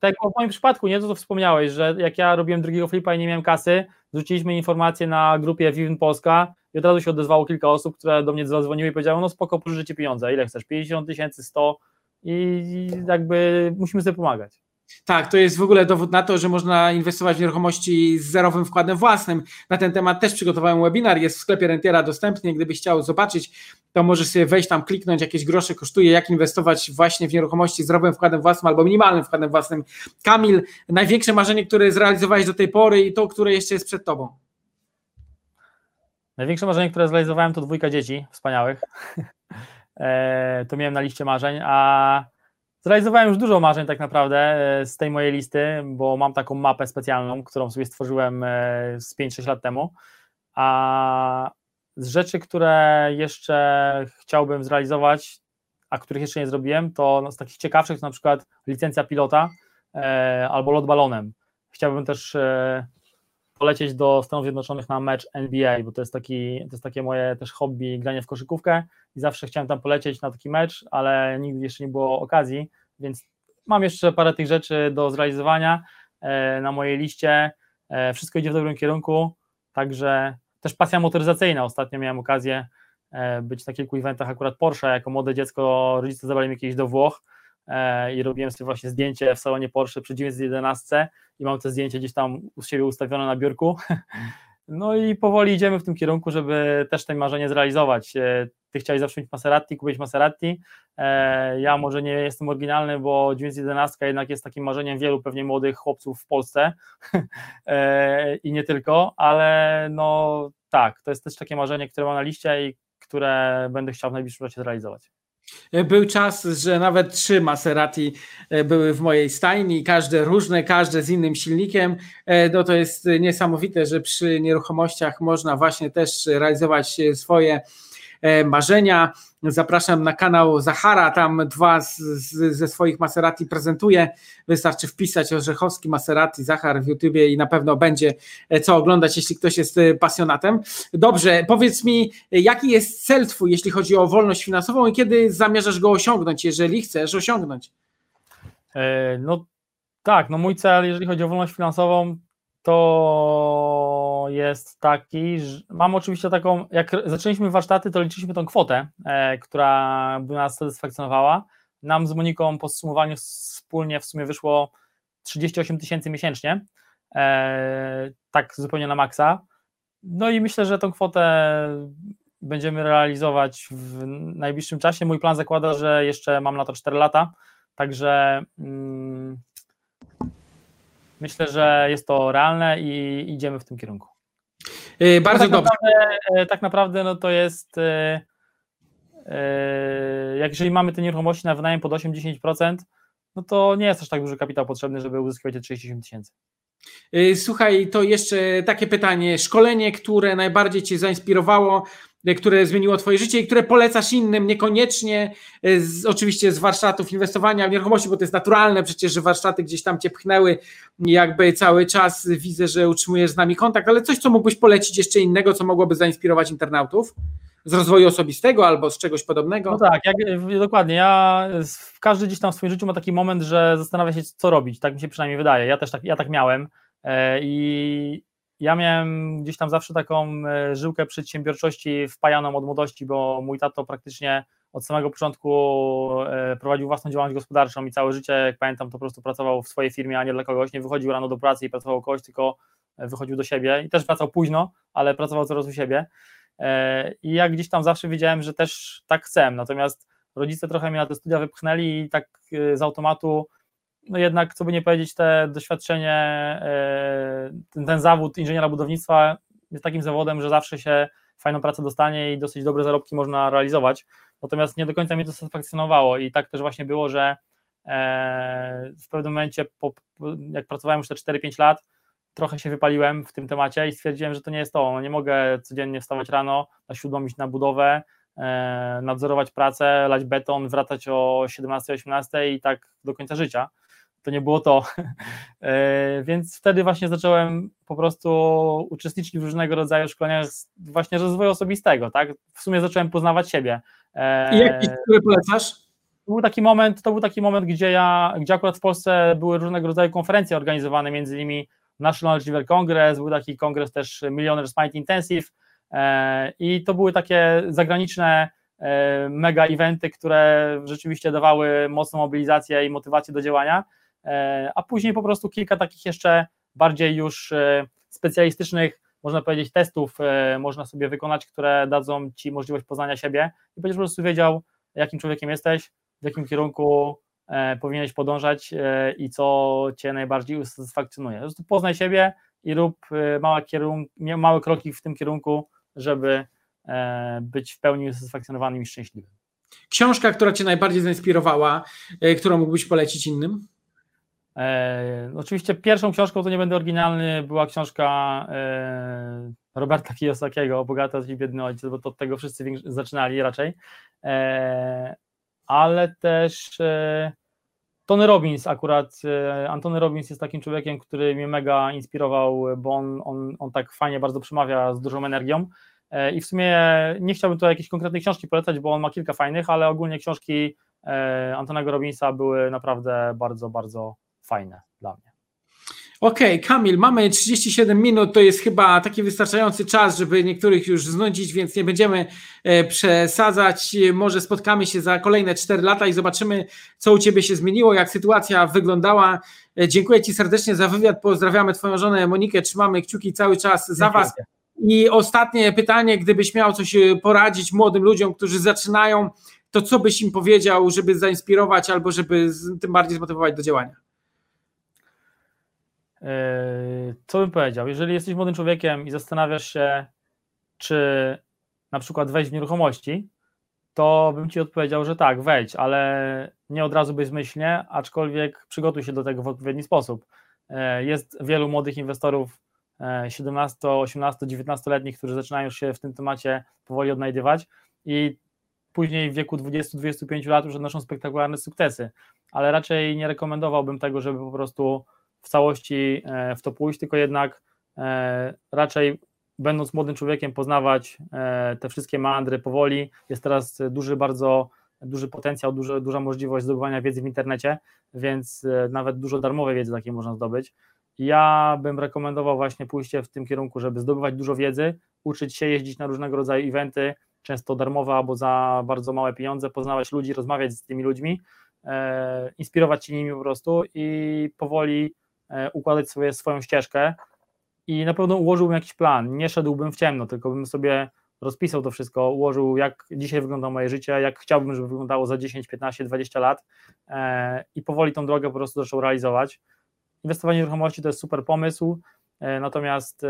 Speaker 2: tak było w moim przypadku, nie to, co wspomniałeś, że jak ja robiłem drugiego flipa i nie miałem kasy, zwróciliśmy informację na grupie Vivin Polska i od razu się odezwało kilka osób, które do mnie zadzwoniły i powiedziały, no spoko, pożyczycie pieniądze, ile chcesz, 50 tysięcy, 100 i jakby musimy sobie pomagać.
Speaker 1: Tak, to jest w ogóle dowód na to, że można inwestować w nieruchomości z zerowym wkładem własnym. Na ten temat też przygotowałem webinar, jest w sklepie Rentiera dostępny. Gdybyś chciał zobaczyć, to możesz sobie wejść tam, kliknąć, jakieś grosze kosztuje, jak inwestować właśnie w nieruchomości z zerowym wkładem własnym albo minimalnym wkładem własnym. Kamil, największe marzenie, które zrealizowałeś do tej pory i to, które jeszcze jest przed tobą.
Speaker 2: Największe marzenie, które zrealizowałem, to dwójka dzieci wspaniałych. E, to miałem na liście marzeń, a Zrealizowałem już dużo marzeń tak naprawdę e, z tej mojej listy, bo mam taką mapę specjalną, którą sobie stworzyłem e, z 5-6 lat temu. A z rzeczy, które jeszcze chciałbym zrealizować, a których jeszcze nie zrobiłem, to no, z takich ciekawszych to na przykład licencja pilota e, albo lot balonem. Chciałbym też polecieć do Stanów Zjednoczonych na mecz NBA, bo to jest, taki, to jest takie moje też hobby, granie w koszykówkę i zawsze chciałem tam polecieć na taki mecz, ale nigdy jeszcze nie było okazji, więc mam jeszcze parę tych rzeczy do zrealizowania e, na mojej liście. E, wszystko idzie w dobrym kierunku, także też pasja motoryzacyjna. Ostatnio miałem okazję e, być na kilku eventach akurat Porsche, jako młode dziecko rodzice zabrali mnie kiedyś do Włoch i robiłem sobie właśnie zdjęcie w salonie Porsche przy 911 i mam te zdjęcie gdzieś tam u siebie ustawione na biurku. No i powoli idziemy w tym kierunku, żeby też to marzenie zrealizować. Ty chciałeś zawsze mieć Maserati, kupić Maserati. E, ja może nie jestem oryginalny, bo 911 jednak jest takim marzeniem wielu pewnie młodych chłopców w Polsce e, i nie tylko, ale no tak, to jest też takie marzenie, które mam na liście i które będę chciał w najbliższym czasie zrealizować.
Speaker 1: E, był czas, że nawet trzy Maserati były w mojej stajni, każde różne, każde z innym silnikiem. No to jest niesamowite, że przy nieruchomościach można właśnie też realizować swoje E, marzenia. Zapraszam na kanał Zachara, tam dwa z, z, ze swoich Maserati prezentuje. Wystarczy wpisać Orzechowski Maserati Zachar w YouTubie i na pewno będzie e, co oglądać, jeśli ktoś jest e, pasjonatem. Dobrze, powiedz mi, jaki jest cel Twój, jeśli chodzi o wolność finansową i kiedy zamierzasz go osiągnąć, jeżeli chcesz osiągnąć?
Speaker 2: No tak, no mój cel, jeżeli chodzi o wolność finansową, to jest taki, że mam oczywiście taką, jak zaczęliśmy warsztaty, to liczyliśmy tą kwotę, e, która by nas satysfakcjonowała. Nam z Moniką po zsumowaniu wspólnie w sumie wyszło 38 tysięcy miesięcznie, e, tak zupełnie na maksa. No i myślę, że tą kwotę będziemy realizować w najbliższym czasie. Mój plan zakłada, że jeszcze mam na to 4 lata, także mm, Myślę, że jest to realne i idziemy w tym kierunku.
Speaker 1: Yy, bardzo tak dobrze.
Speaker 2: Naprawdę, e, tak naprawdę no to jest. Yy, jak jeżeli mamy te nieruchomości na wynajem pod 8-10%, no to nie jest aż tak duży kapitał potrzebny, żeby uzyskiwać te 37 tysięcy.
Speaker 1: Y, słuchaj, to jeszcze takie pytanie. Szkolenie, które najbardziej Cię zainspirowało, y, które zmieniło Twoje życie i które polecasz innym, niekoniecznie y, z, oczywiście z warsztatów inwestowania w nieruchomości, bo to jest naturalne przecież, że warsztaty gdzieś tam Cię pchnęły, jakby cały czas widzę, że utrzymujesz z nami kontakt, ale coś, co mógłbyś polecić jeszcze innego, co mogłoby zainspirować internautów? z rozwoju osobistego albo z czegoś podobnego?
Speaker 2: No tak, jak, dokładnie. Ja każdy gdzieś tam w swoim życiu ma taki moment, że zastanawia się, co robić. Tak mi się przynajmniej wydaje. Ja też tak, ja tak miałem. E, I ja miałem gdzieś tam zawsze taką e, żyłkę przedsiębiorczości wpajaną od młodości, bo mój tato praktycznie od samego początku e, prowadził własną działalność gospodarczą i całe życie, jak pamiętam, to po prostu pracował w swojej firmie, a nie dla kogoś. Nie wychodził rano do pracy i pracował kogoś, tylko wychodził do siebie i też pracował późno, ale pracował coraz u siebie. I ja gdzieś tam zawsze wiedziałem, że też tak chcę. Natomiast rodzice trochę mnie na te studia wypchnęli i tak z automatu no jednak, co by nie powiedzieć, te doświadczenie, e, ten, ten zawód inżyniera budownictwa jest takim zawodem, że zawsze się fajną pracę dostanie i dosyć dobre zarobki można realizować. Natomiast nie do końca mnie to satysfakcjonowało i tak też właśnie było, że e, w pewnym momencie, po, jak pracowałem już te 4-5 lat, trochę się wypaliłem w tym temacie i stwierdziłem, że to nie jest to. No nie mogę codziennie wstawać rano, na siódmą iść na budowę, e, nadzorować pracę, lać beton, wracać o 17-18 i tak do końca życia to nie było to. E, więc wtedy właśnie zacząłem po prostu uczestniczyć w różnego rodzaju szkoleniach właśnie rozwoju osobistego, tak? W sumie zacząłem poznawać siebie.
Speaker 1: E, I jaki, który polecasz?
Speaker 2: To był taki moment, to był taki moment, gdzie ja, gdzie akurat w Polsce były różnego rodzaju konferencje organizowane, między innymi National River Congress, był taki kongres też Millionaires Mind Intensive e, i to były takie zagraniczne mega eventy, które rzeczywiście dawały mocną mobilizację i motywację do działania a później po prostu kilka takich jeszcze bardziej już e, specjalistycznych, można powiedzieć, testów e, można sobie wykonać, które dadzą Ci możliwość poznania siebie i będziesz po prostu wiedział, jakim człowiekiem jesteś, w jakim kierunku powinieneś podążać i co Cię najbardziej usatysfakcjonuje. Po prostu poznaj siebie i rób małe, małe kroki w tym kierunku, żeby być w pełni usatysfakcjonowanym i szczęśliwym.
Speaker 1: Książka, która Cię najbardziej zainspirowała, którą mógłbyś polecić innym?
Speaker 2: E, oczywiście pierwszą książką, to nie będę oryginalny, była książka e, Roberta Kiyosakiego, Bogata i biedny ojciec, bo to od tego wszyscy zaczynali raczej, e, ale też Tony Robbins akurat, Antony Robbins jest takim człowiekiem, który mnie mega inspirował, bo on, on, on tak fajnie bardzo przemawia z dużą energią. I w sumie nie chciałbym tu jakiejś konkretnej książki polecać, bo on ma kilka fajnych, ale ogólnie książki Antonego Robbinsa były naprawdę bardzo, bardzo fajne dla mnie.
Speaker 1: Okej, okay, Kamil, mamy 37 minut, to jest chyba taki wystarczający czas, żeby niektórych już znudzić, więc nie będziemy e, przesadzać. Może spotkamy się za kolejne 4 lata i zobaczymy, co u Ciebie się zmieniło, jak sytuacja wyglądała. E, dziękuję Ci serdecznie za wywiad, pozdrawiamy Twoją żonę Monikę, trzymamy kciuki cały czas za Dziękuję. Was. I ostatnie pytanie, gdybyś miał coś e, poradzić młodym ludziom, którzy zaczynają, to co byś im powiedział, żeby zainspirować albo żeby tym bardziej zmotywować do działania?
Speaker 2: Co bym powiedział? Jeżeli jesteś młodym człowiekiem i zastanawiasz się, czy na przykład wejść w nieruchomości, to bym ci odpowiedział, że tak, wejdź, ale nie od razu bezmyślnie, aczkolwiek przygotuj się do tego w odpowiedni sposób. Yy, jest wielu młodych inwestorów 17, 18, 19-letnich, którzy zaczynają się w tym temacie powoli odnajdywać i później w wieku 20-25 lat już odnoszą spektakularne sukcesy, ale raczej nie rekomendowałbym tego, żeby po prostu w całości e, w to pójść, tylko jednak e, raczej będąc młodym człowiekiem poznawać e, te wszystkie mandry powoli. Jest teraz duży bardzo duży potencjał, duży, duża możliwość zdobywania wiedzy w internecie, więc nawet dużo darmowej wiedzy takiej można zdobyć. Ja bym rekomendował właśnie pójście w tym kierunku, żeby zdobywać dużo wiedzy, uczyć się jeździć na różnego rodzaju eventy, często darmowe albo za bardzo małe pieniądze, poznawać ludzi, rozmawiać z tymi ludźmi, e, inspirować się nimi po prostu i powoli układać sobie swoją ścieżkę i na pewno ułożyłbym jakiś plan. Nie szedłbym w ciemno, tylko bym sobie rozpisał to wszystko, ułożył, jak dzisiaj wygląda moje życie, jak chciałbym, żeby wyglądało za 10, 15, 20 lat e, i powoli tą drogę po prostu zaczął realizować. Inwestowanie w nieruchomości to jest super pomysł. natomiast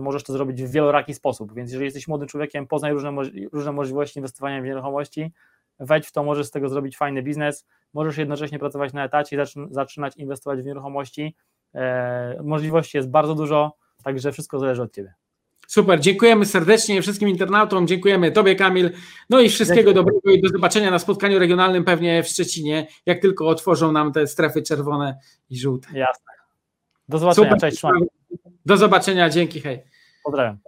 Speaker 2: możesz to zrobić w wieloraki sposób, więc jeżeli jesteś młodym człowiekiem, poznaj różne, różne możliwości inwestowania w nieruchomości, wejdź w to, możesz z tego zrobić fajny biznes, możesz jednocześnie pracować na etacie i zaczynać inwestować w nieruchomości. Możliwości jest bardzo dużo, także wszystko zależy od Ciebie.
Speaker 1: Super, dziękujemy serdecznie wszystkim internautom, dziękujemy Tobie Kamil, no i wszystkiego Dzięki. dobrego i do zobaczenia na spotkaniu regionalnym pewnie w Szczecinie, jak tylko otworzą nam te strefy czerwone i żółte.
Speaker 2: Jasne. Do zobaczenia, Super. cześć.
Speaker 1: Do zobaczenia, dzięki, hej.
Speaker 2: Pozdrawiam.